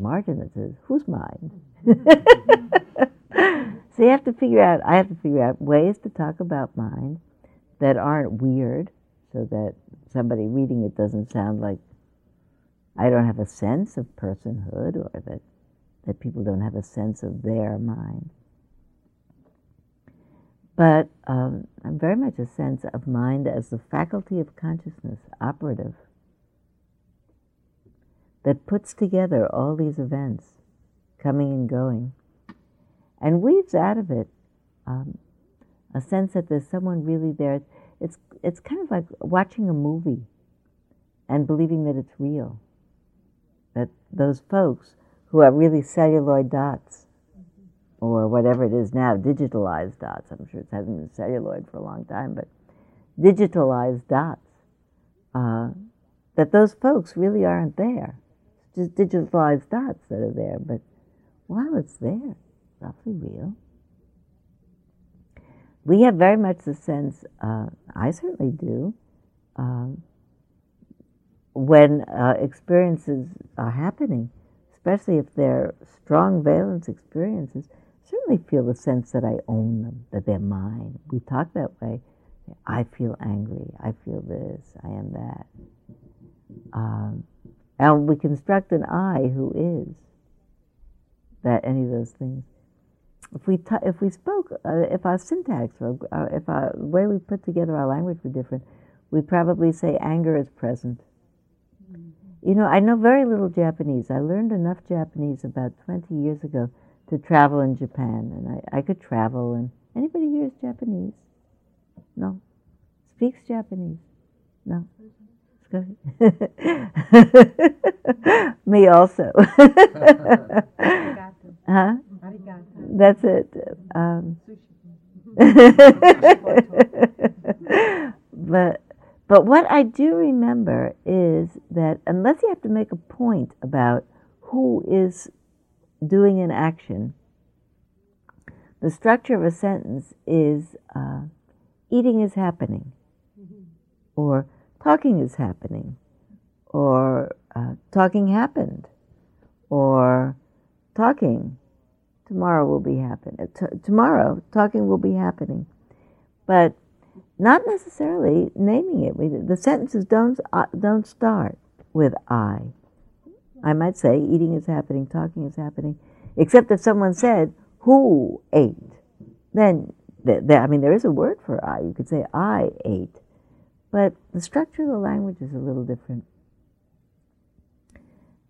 margin that says, whose mind? so you have to figure out, I have to figure out ways to talk about mind that aren't weird so that somebody reading it doesn't sound like I don't have a sense of personhood or that, that people don't have a sense of their mind. But um, I'm very much a sense of mind as the faculty of consciousness, operative, that puts together all these events, coming and going, and weaves out of it um, a sense that there's someone really there. It's, it's kind of like watching a movie and believing that it's real. That those folks who are really celluloid dots, or whatever it is now, digitalized dots. I'm sure it hasn't been celluloid for a long time, but digitalized dots. Uh, that those folks really aren't there. Just digitalized dots that are there, but while it's there. It's awfully real. We have very much the sense, uh, I certainly do, um, when uh, experiences are happening, especially if they're strong valence experiences, certainly feel the sense that I own them, that they're mine. We talk that way. I feel angry. I feel this. I am that. Um, and we construct an I who is that any of those things. If we t- if we spoke, uh, if our syntax or uh, if our way we put together our language were different, we'd probably say anger is present. Mm-hmm. You know, I know very little Japanese. I learned enough Japanese about 20 years ago to travel in Japan, and I, I could travel. And anybody here is Japanese? No, speaks Japanese? No. Me also. huh? That's it. Um, but but what I do remember is that unless you have to make a point about who is doing an action, the structure of a sentence is uh, eating is happening, mm-hmm. or talking is happening, or uh, talking happened, or talking tomorrow will be happening. Uh, t- tomorrow, talking will be happening, but not necessarily naming it. We, the sentences don't uh, don't start with I. I might say eating is happening, talking is happening, except if someone said who ate, then th- th- I mean there is a word for I. You could say I ate, but the structure of the language is a little different.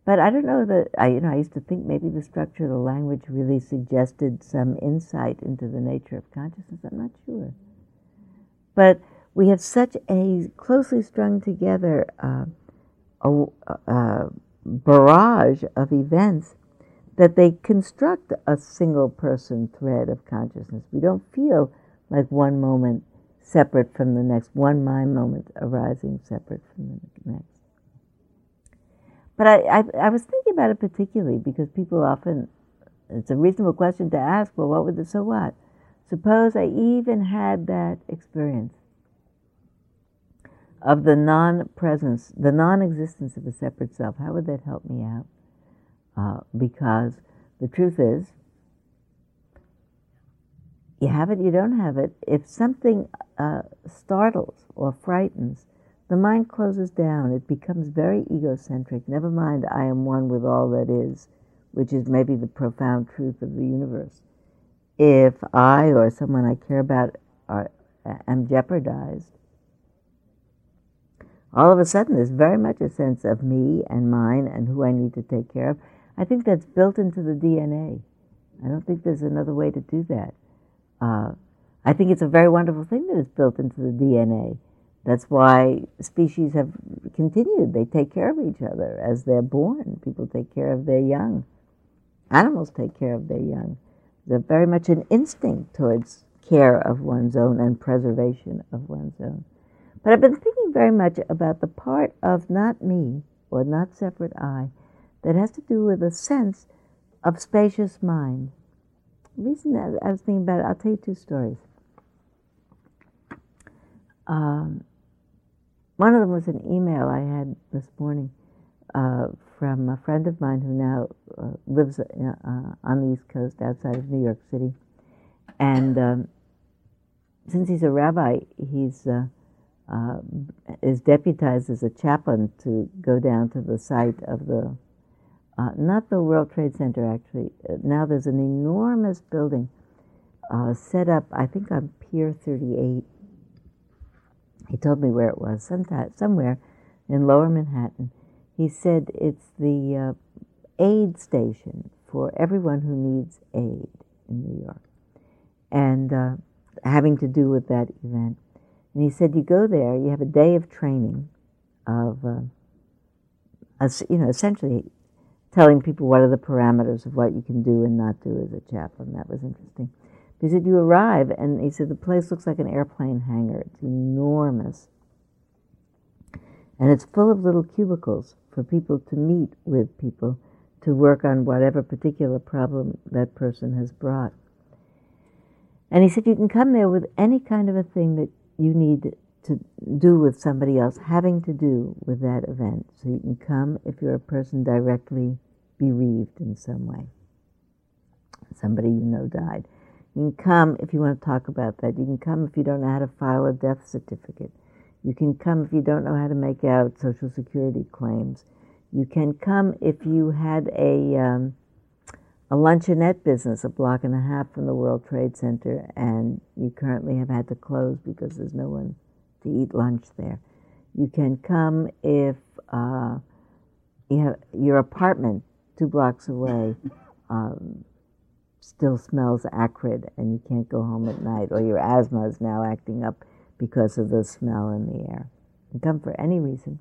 But I don't know that I, you know, I used to think maybe the structure of the language really suggested some insight into the nature of consciousness. I'm not sure. But we have such a closely strung together uh, a, a barrage of events that they construct a single person thread of consciousness. We don't feel like one moment separate from the next, one mind moment arising separate from the next. But I, I, I, was thinking about it particularly because people often, it's a reasonable question to ask, well, what would the, so what? Suppose I even had that experience of the non presence, the non existence of a separate self. How would that help me out? Uh, because the truth is, you have it, you don't have it. If something uh, startles or frightens, the mind closes down. It becomes very egocentric. Never mind, I am one with all that is, which is maybe the profound truth of the universe. If I or someone I care about are, am jeopardized, all of a sudden there's very much a sense of me and mine and who I need to take care of. I think that's built into the DNA. I don't think there's another way to do that. Uh, I think it's a very wonderful thing that it's built into the DNA. That's why species have continued. They take care of each other as they're born. People take care of their young. Animals take care of their young. There's very much an instinct towards care of one's own and preservation of one's own. But I've been thinking very much about the part of not me or not separate I that has to do with a sense of spacious mind. The reason I was thinking about it, I'll tell you two stories. Um, one of them was an email I had this morning uh, from a friend of mine who now uh, lives uh, on the East Coast outside of New York City. And um, since he's a rabbi, he's uh, is deputized as a chaplain to go down to the site of the uh, not the World Trade Center, actually. Uh, now there's an enormous building uh, set up, I think, on Pier 38. He told me where it was, sometime, somewhere in lower Manhattan. He said it's the uh, aid station for everyone who needs aid in New York. And uh, having to do with that event. And he said, you go there, you have a day of training of, uh, you know, essentially telling people what are the parameters of what you can do and not do as a chaplain. That was interesting. He said, you arrive, and he said, the place looks like an airplane hangar. It's enormous. And it's full of little cubicles for people to meet with people to work on whatever particular problem that person has brought. And he said, you can come there with any kind of a thing that you need to do with somebody else, having to do with that event. So you can come if you're a person directly bereaved in some way. Somebody you know died. You can come if you want to talk about that. You can come if you don't know how to file a death certificate. You can come if you don't know how to make out Social Security claims. You can come if you had a um, a luncheonette business a block and a half from the World Trade Center, and you currently have had to close because there's no one to eat lunch there. You can come if uh, you your apartment two blocks away um, still smells acrid and you can't go home at night, or your asthma is now acting up because of the smell in the air. You come for any reason.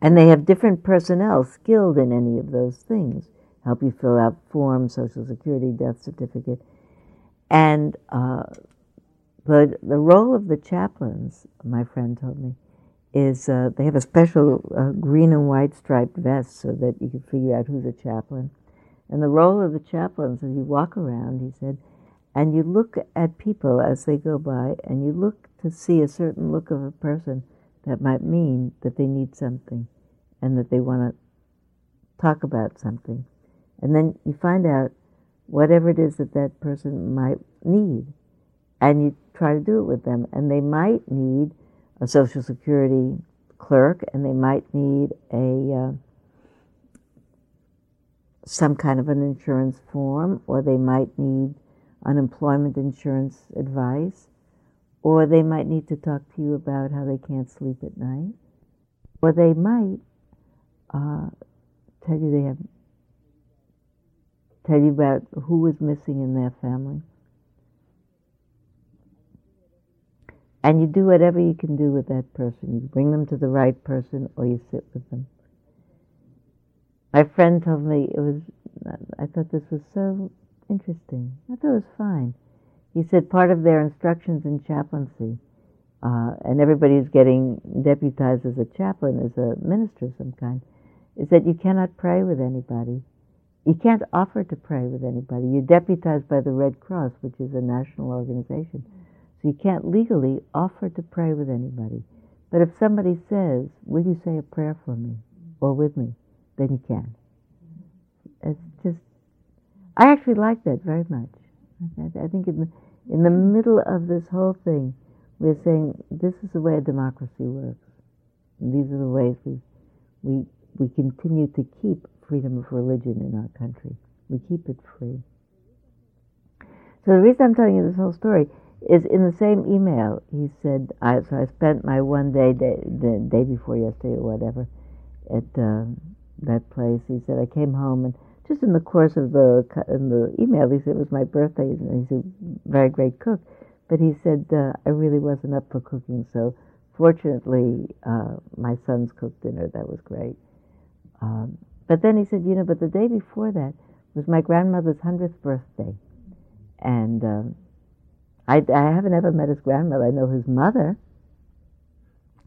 And they have different personnel skilled in any of those things. Help you fill out forms, Social Security, death certificate. And uh, the, the role of the chaplains, my friend told me, is uh, they have a special uh, green and white striped vest so that you can figure out who's a chaplain. And the role of the chaplains, as you walk around, he said, and you look at people as they go by, and you look to see a certain look of a person that might mean that they need something and that they want to talk about something. And then you find out whatever it is that that person might need, and you try to do it with them. And they might need a Social Security clerk, and they might need a uh, some kind of an insurance form, or they might need unemployment insurance advice, or they might need to talk to you about how they can't sleep at night, or they might uh, tell you they have tell you about who was missing in their family. And you do whatever you can do with that person. You bring them to the right person or you sit with them. My friend told me it was, I thought this was so interesting. I thought it was fine. He said part of their instructions in chaplaincy, uh, and everybody who's getting deputized as a chaplain, as a minister of some kind, is that you cannot pray with anybody. You can't offer to pray with anybody. You're deputized by the Red Cross, which is a national organization. So you can't legally offer to pray with anybody. But if somebody says, Will you say a prayer for me or with me? then you can. It's just, I actually like that very much. I think in the, in the middle of this whole thing, we're saying this is the way a democracy works. And these are the ways we, we, we continue to keep freedom of religion in our country. We keep it free. So the reason I'm telling you this whole story is in the same email, he said, I, so I spent my one day, day the day before yesterday or whatever, at uh, that place. He said, I came home and just in the course of the in the email, he said it was my birthday, and he's a very great cook. But he said uh, I really wasn't up for cooking, so fortunately, uh, my sons cooked dinner. That was great. Um, but then he said, you know, but the day before that was my grandmother's hundredth birthday, and um, I, I haven't ever met his grandmother. I know his mother.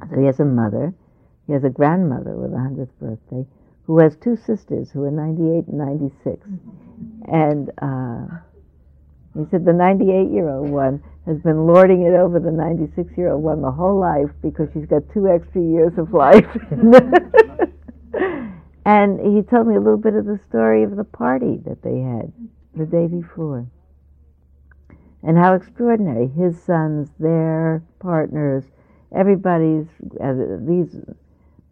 So he has a mother. He has a grandmother with a hundredth birthday who has two sisters who are 98 and 96. And uh, he said the 98 year old one has been lording it over the 96 year old one the whole life because she's got two extra years of life. and he told me a little bit of the story of the party that they had the day before. And how extraordinary. His sons, their partners, everybody's, uh, these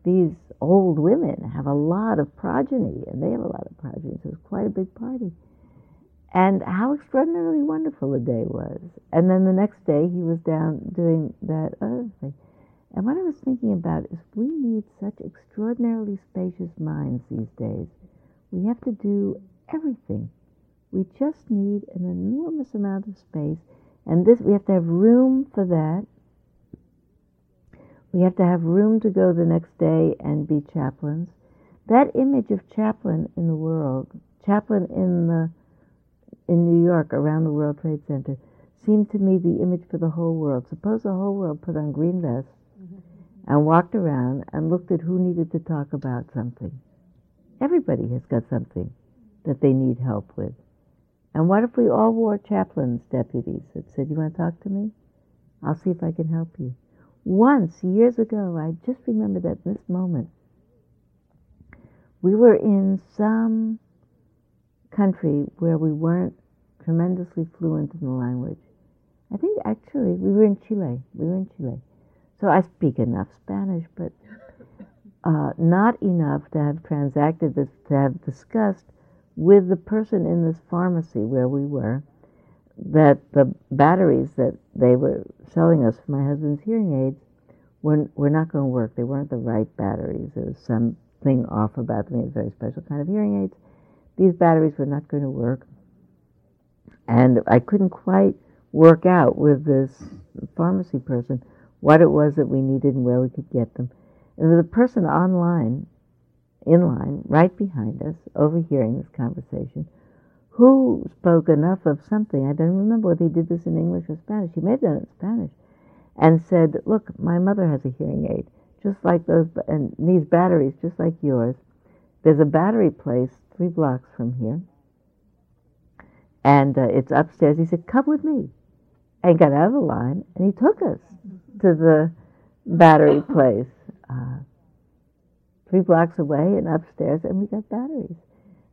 these old women have a lot of progeny, and they have a lot of progeny, so it's quite a big party. And how extraordinarily wonderful the day was. And then the next day, he was down doing that other thing. And what I was thinking about is we need such extraordinarily spacious minds these days. We have to do everything. We just need an enormous amount of space, And this, we have to have room for that. We have to have room to go the next day and be chaplains. That image of chaplain in the world, chaplain in the in New York around the World Trade Center, seemed to me the image for the whole world. Suppose the whole world put on green vests. And walked around and looked at who needed to talk about something. Everybody has got something that they need help with. And what if we all wore chaplains' deputies that said, You want to talk to me? I'll see if I can help you. Once, years ago, I just remember that this moment. We were in some country where we weren't tremendously fluent in the language. I think actually we were in Chile. We were in Chile. So I speak enough Spanish, but uh, not enough to have transacted this, to have discussed with the person in this pharmacy where we were that the batteries that they were selling us for my husband's hearing aids were, were not going to work. They weren't the right batteries. There was something off about them. It was a very special kind of hearing aids. These batteries were not going to work. And I couldn't quite work out with this pharmacy person what it was that we needed and where we could get them. And there was a person online, in line, right behind us, overhearing this conversation, who spoke enough of something. I don't remember whether he did this in English or Spanish. He may have done it in Spanish. And said, Look, my mother has a hearing aid, just like those, and these batteries, just like yours. There's a battery place three blocks from here. And uh, it's upstairs. He said, Come with me. And got out of the line, and he took us to the battery place uh, three blocks away and upstairs, and we got batteries.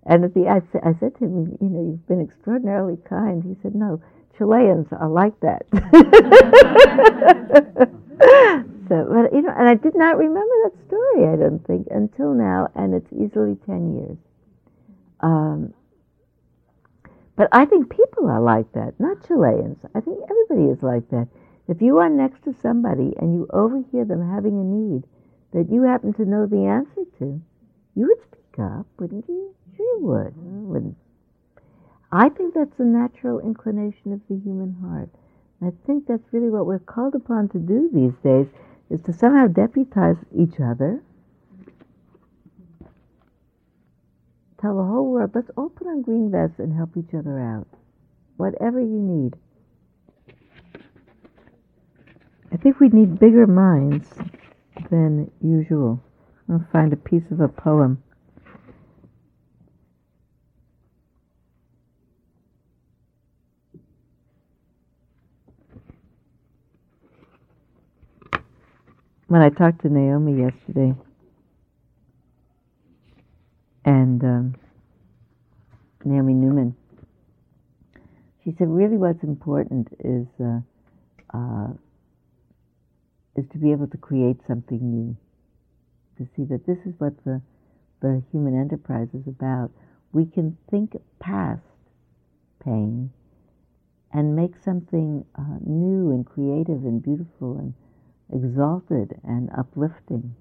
And at the I, I said to him, you know, you've been extraordinarily kind. He said, no, Chileans are like that. so, but you know, and I did not remember that story. I don't think until now, and it's easily ten years. Um, but I think people are like that, not Chileans. I think everybody is like that. If you are next to somebody and you overhear them having a need, that you happen to know the answer to, you would speak up, wouldn't you? Sure you would. Wouldn't. I think that's a natural inclination of the human heart. I think that's really what we're called upon to do these days, is to somehow deputize each other. Tell the whole world, let's all put on green vests and help each other out. Whatever you need. I think we need bigger minds than usual. I'll find a piece of a poem. When I talked to Naomi yesterday, and um, Naomi Newman, she said, really what's important is uh, uh, is to be able to create something new, to see that this is what the, the human enterprise is about. We can think past pain and make something uh, new and creative and beautiful and exalted and uplifting.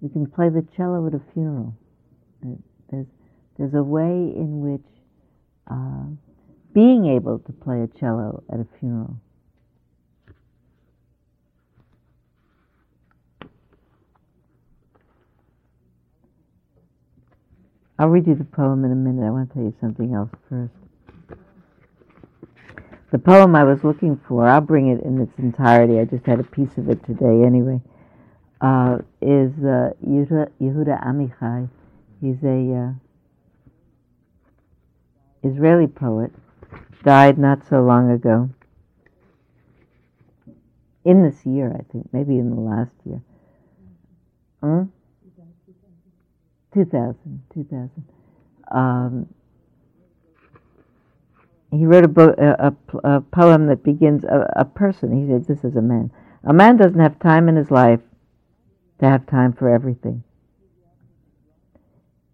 We can play the cello at a funeral. There's, there's a way in which uh, being able to play a cello at a funeral I'll read you the poem in a minute. I want to tell you something else first. The poem I was looking for, I'll bring it in its entirety. I just had a piece of it today anyway. Uh, is uh, Yehuda, Yehuda Amichai. He's a uh, Israeli poet. Died not so long ago. In this year, I think, maybe in the last year. Hmm? 2000, 2000. Um, he wrote a, book, a, a, a poem that begins a, a person. He said, "This is a man. A man doesn't have time in his life to have time for everything."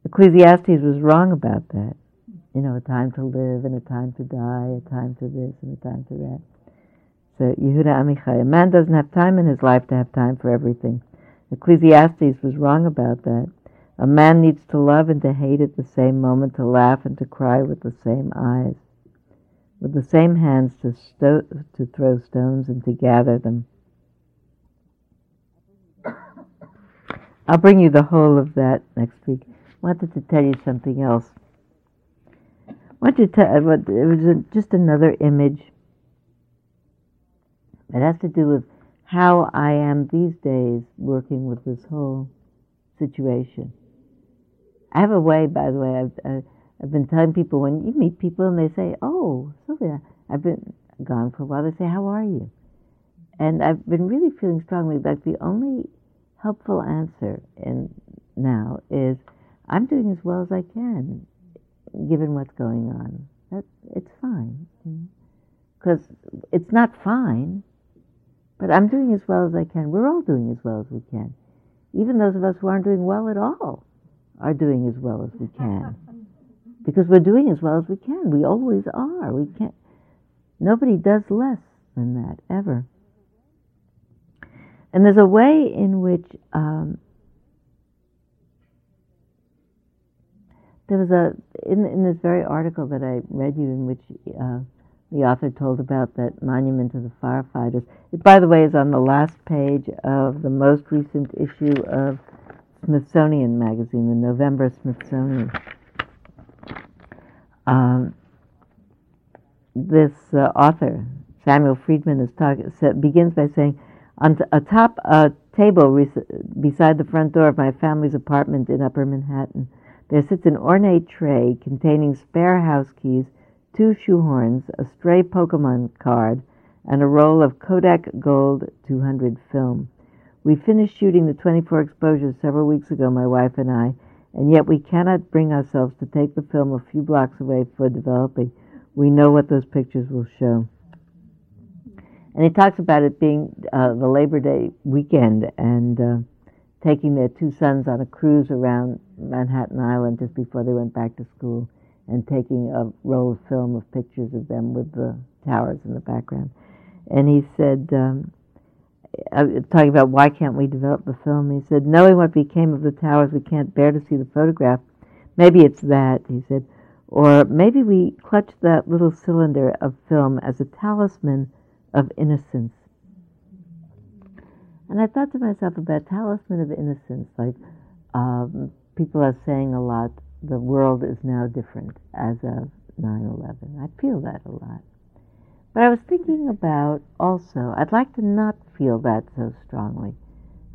Ecclesiastes was wrong about that. You know, a time to live and a time to die, a time to this and a time to that. So Yehuda Amichai, a man doesn't have time in his life to have time for everything. Ecclesiastes was wrong about that. A man needs to love and to hate at the same moment, to laugh and to cry with the same eyes. with the same hands to, sto- to throw stones and to gather them. I'll bring you the whole of that next week. Wanted to tell you something else. Wanted to tell it was a, just another image. It has to do with how I am these days working with this whole situation. I have a way, by the way. I've, uh, I've been telling people when you meet people and they say, "Oh, Sylvia, I've been gone for a while." They say, "How are you?" And I've been really feeling strongly that the only helpful answer in now is I'm doing as well as I can, given what's going on. That it's fine, because you know? it's not fine, but I'm doing as well as I can. We're all doing as well as we can. Even those of us who aren't doing well at all are doing as well as we can, because we're doing as well as we can. We always are. We can't. Nobody does less than that ever. And there's a way in which um, there was a in in this very article that I read you in which uh, the author told about that monument to the firefighters. It, by the way, is on the last page of the most recent issue of Smithsonian Magazine, the November Smithsonian. Um, this uh, author, Samuel Friedman, is talk, begins by saying on t- atop a table beside the front door of my family's apartment in Upper Manhattan, there sits an ornate tray containing spare house keys, two shoehorns, a stray Pokemon card, and a roll of Kodak Gold 200 film. We finished shooting the 24 exposures several weeks ago, my wife and I, and yet we cannot bring ourselves to take the film a few blocks away for developing. We know what those pictures will show. And he talks about it being uh, the Labor Day weekend and uh, taking their two sons on a cruise around Manhattan Island just before they went back to school and taking a roll of film of pictures of them with the towers in the background. And he said, um, uh, talking about why can't we develop the film, he said, knowing what became of the towers, we can't bear to see the photograph. Maybe it's that, he said. Or maybe we clutch that little cylinder of film as a talisman of innocence. And I thought to myself about talisman of innocence, like um, people are saying a lot, the world is now different as of 9 11. I feel that a lot. But I was thinking about also, I'd like to not feel that so strongly.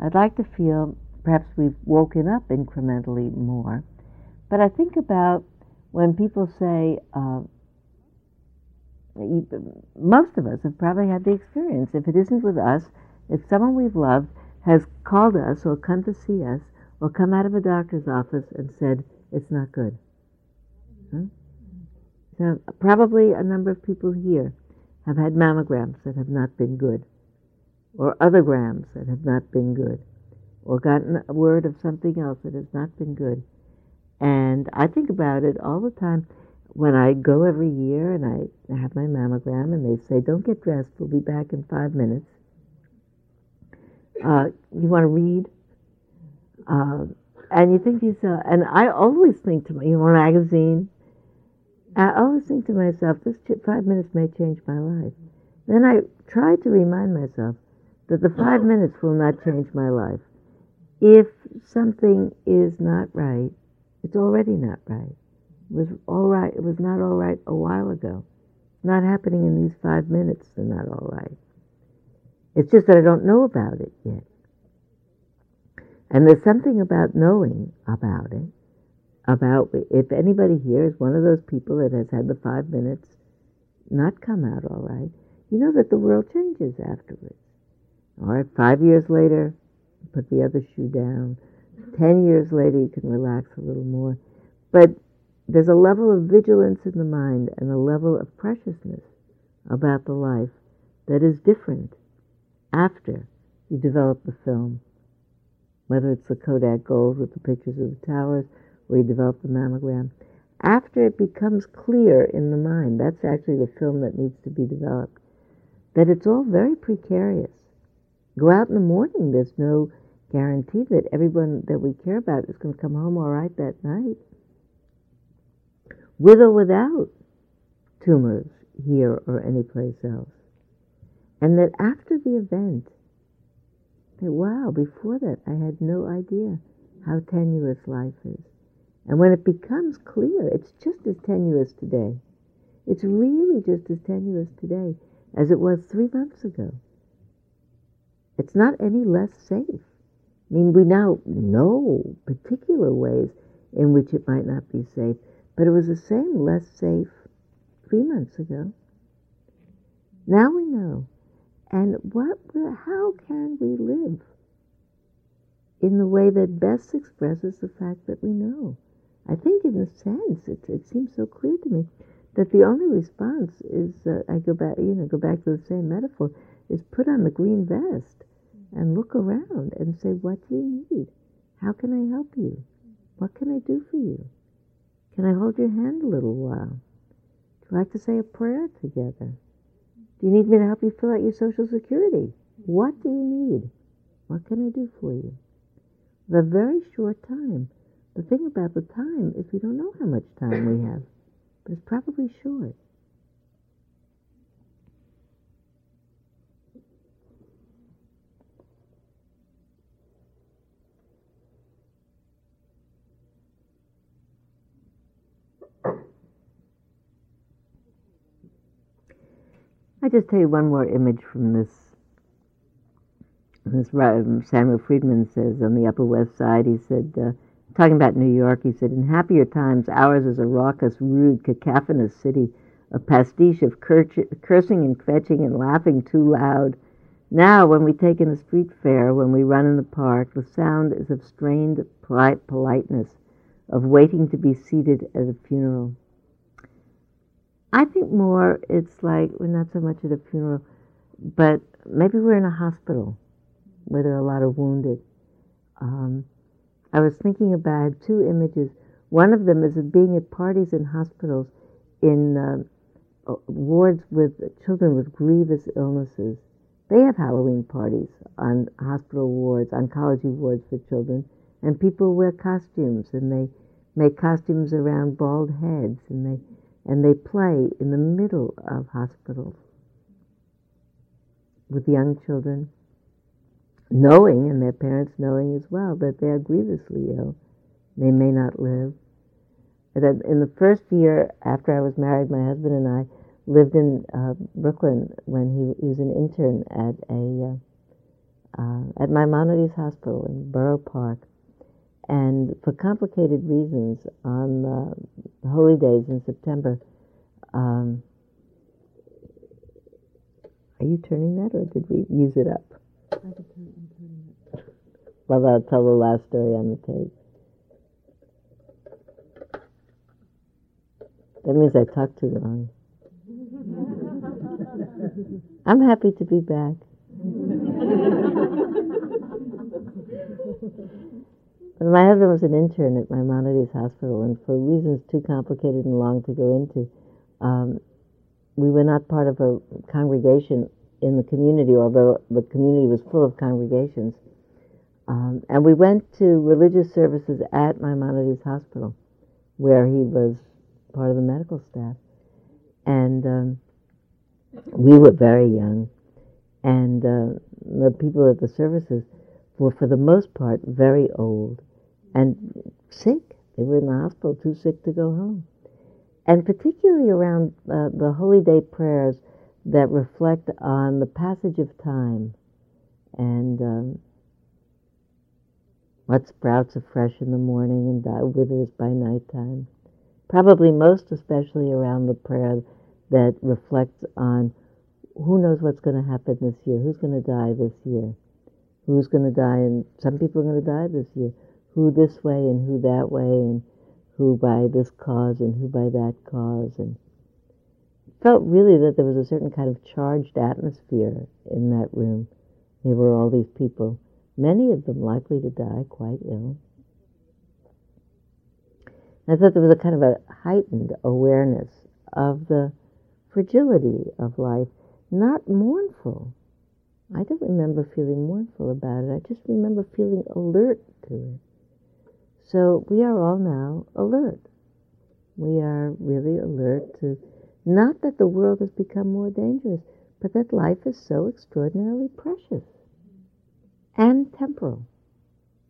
I'd like to feel perhaps we've woken up incrementally more. But I think about when people say, uh, most of us have probably had the experience. If it isn't with us, if someone we've loved has called us or come to see us or come out of a doctor's office and said, it's not good. Huh? So probably a number of people here have had mammograms that have not been good, or other grams that have not been good, or gotten a word of something else that has not been good. And I think about it all the time when I go every year and I have my mammogram and they say, don't get dressed, we'll be back in five minutes. Uh, you want to read? Uh, and you think to yourself, and I always think to myself, you want a magazine? I always think to myself, this five minutes may change my life. Then I try to remind myself that the five minutes will not change my life. If something is not right, it's already not right It was all right. It was not all right a while ago. Not happening in these five minutes. They're not all right. It's just that I don't know about it yet. And there's something about knowing about it, about if anybody here is one of those people that has had the five minutes not come out all right, you know that the world changes afterwards. All right, five years later, put the other shoe down. Ten years later, you can relax a little more. But there's a level of vigilance in the mind and a level of preciousness about the life that is different after you develop the film. Whether it's the Kodak Gold with the pictures of the towers you develop the mammogram. After it becomes clear in the mind, that's actually the film that needs to be developed, that it's all very precarious. Go out in the morning, there's no guarantee that everyone that we care about is going to come home all right that night with or without tumors here or anyplace else. And that after the event, that wow, before that I had no idea how tenuous life is. And when it becomes clear, it's just as tenuous today. It's really just as tenuous today as it was three months ago. It's not any less safe. I mean, we now know particular ways in which it might not be safe, but it was the same less safe three months ago. Now we know. And what, how can we live in the way that best expresses the fact that we know? I think, in a sense, it, it seems so clear to me that the only response is uh, I go back, you know, go back to the same metaphor, is put on the green vest and look around and say, what do you need? How can I help you? What can I do for you? Can I hold your hand a little while? Do you like to say a prayer together? Do you need me to help you fill out your Social Security? What do you need? What can I do for you? The very short time the thing about the time is we don't know how much time we have, but it's probably short. Just tell you one more image from this. This Samuel Freedman says on the Upper West Side. He said, uh, talking about New York, he said, In happier times, ours is a raucous, rude, cacophonous city, a pastiche of cursing and fetching and laughing too loud. Now, when we take in a street fair, when we run in the park, the sound is of strained polite politeness, of waiting to be seated at a funeral. I think more it's like we're not so much at a funeral, but maybe we're in a hospital where there are a lot of wounded. Um, I was thinking about two images. One of them is of being at parties in hospitals in uh, wards with children with grievous illnesses. They have Halloween parties on hospital wards, oncology wards for children, and people wear costumes and they make costumes around bald heads and they and they play in the middle of hospitals with young children knowing, and their parents knowing as well, that they are grievously ill. They may not live. That in the first year after I was married, my husband and I lived in uh, Brooklyn when he, he, was an intern at a uh, uh, at Maimonides Hospital in Borough Park, and for complicated reasons, on the holy days in September. Um, are you turning that, or did we use it up? I turn, I'm turning it. Well, I'll tell the last story on the tape. That means I talked too long. I'm happy to be back. my husband was an intern at Maimonides Hospital, and for reasons too complicated and long to go into, um, we were not part of a congregation in the community, although the community was full of congregations. Um, and we went to religious services at Maimonides Hospital, where he was part of the medical staff. And um, we were very young, and uh, the people at the services were, for the most part, very old and sick. They were in the hospital, too sick to go home. And particularly around uh, the Holy Day prayers, that reflect on the passage of time and um, what sprouts afresh in the morning and die, withers by nighttime. Probably most especially around the prayer that reflects on who knows what's going to happen this year, who's going to die this year, who's going to die, and some people are going to die this year, who this way and who that way, and who by this cause and who by that cause, and felt really that there was a certain kind of charged atmosphere in that room. There were all these people, many of them likely to die quite ill. I thought there was a kind of a heightened awareness of the fragility of life, not mournful. I don't remember feeling mournful about it. I just remember feeling alert to it. So we are all now alert. We are really alert to Not that the world has become more dangerous, but that life is so extraordinarily precious and temporal.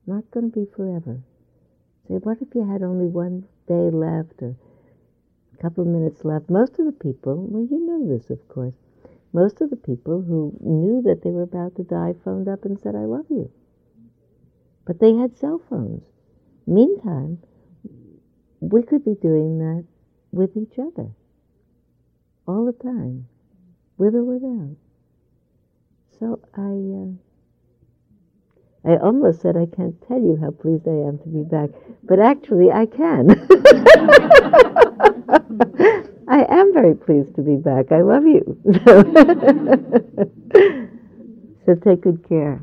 Not going to be forever. Say, what if you had only one day left or a couple of minutes left? Most of the people, well, you know this, of course, most of the people who knew that they were about to die phoned up and said, I love you. But they had cell phones. Meantime, we could be doing that with each other all the time, with or without. So I. Uh, I almost said I can't tell you how pleased I am to be back, but actually I can. I am very pleased to be back. I love you. so take good care.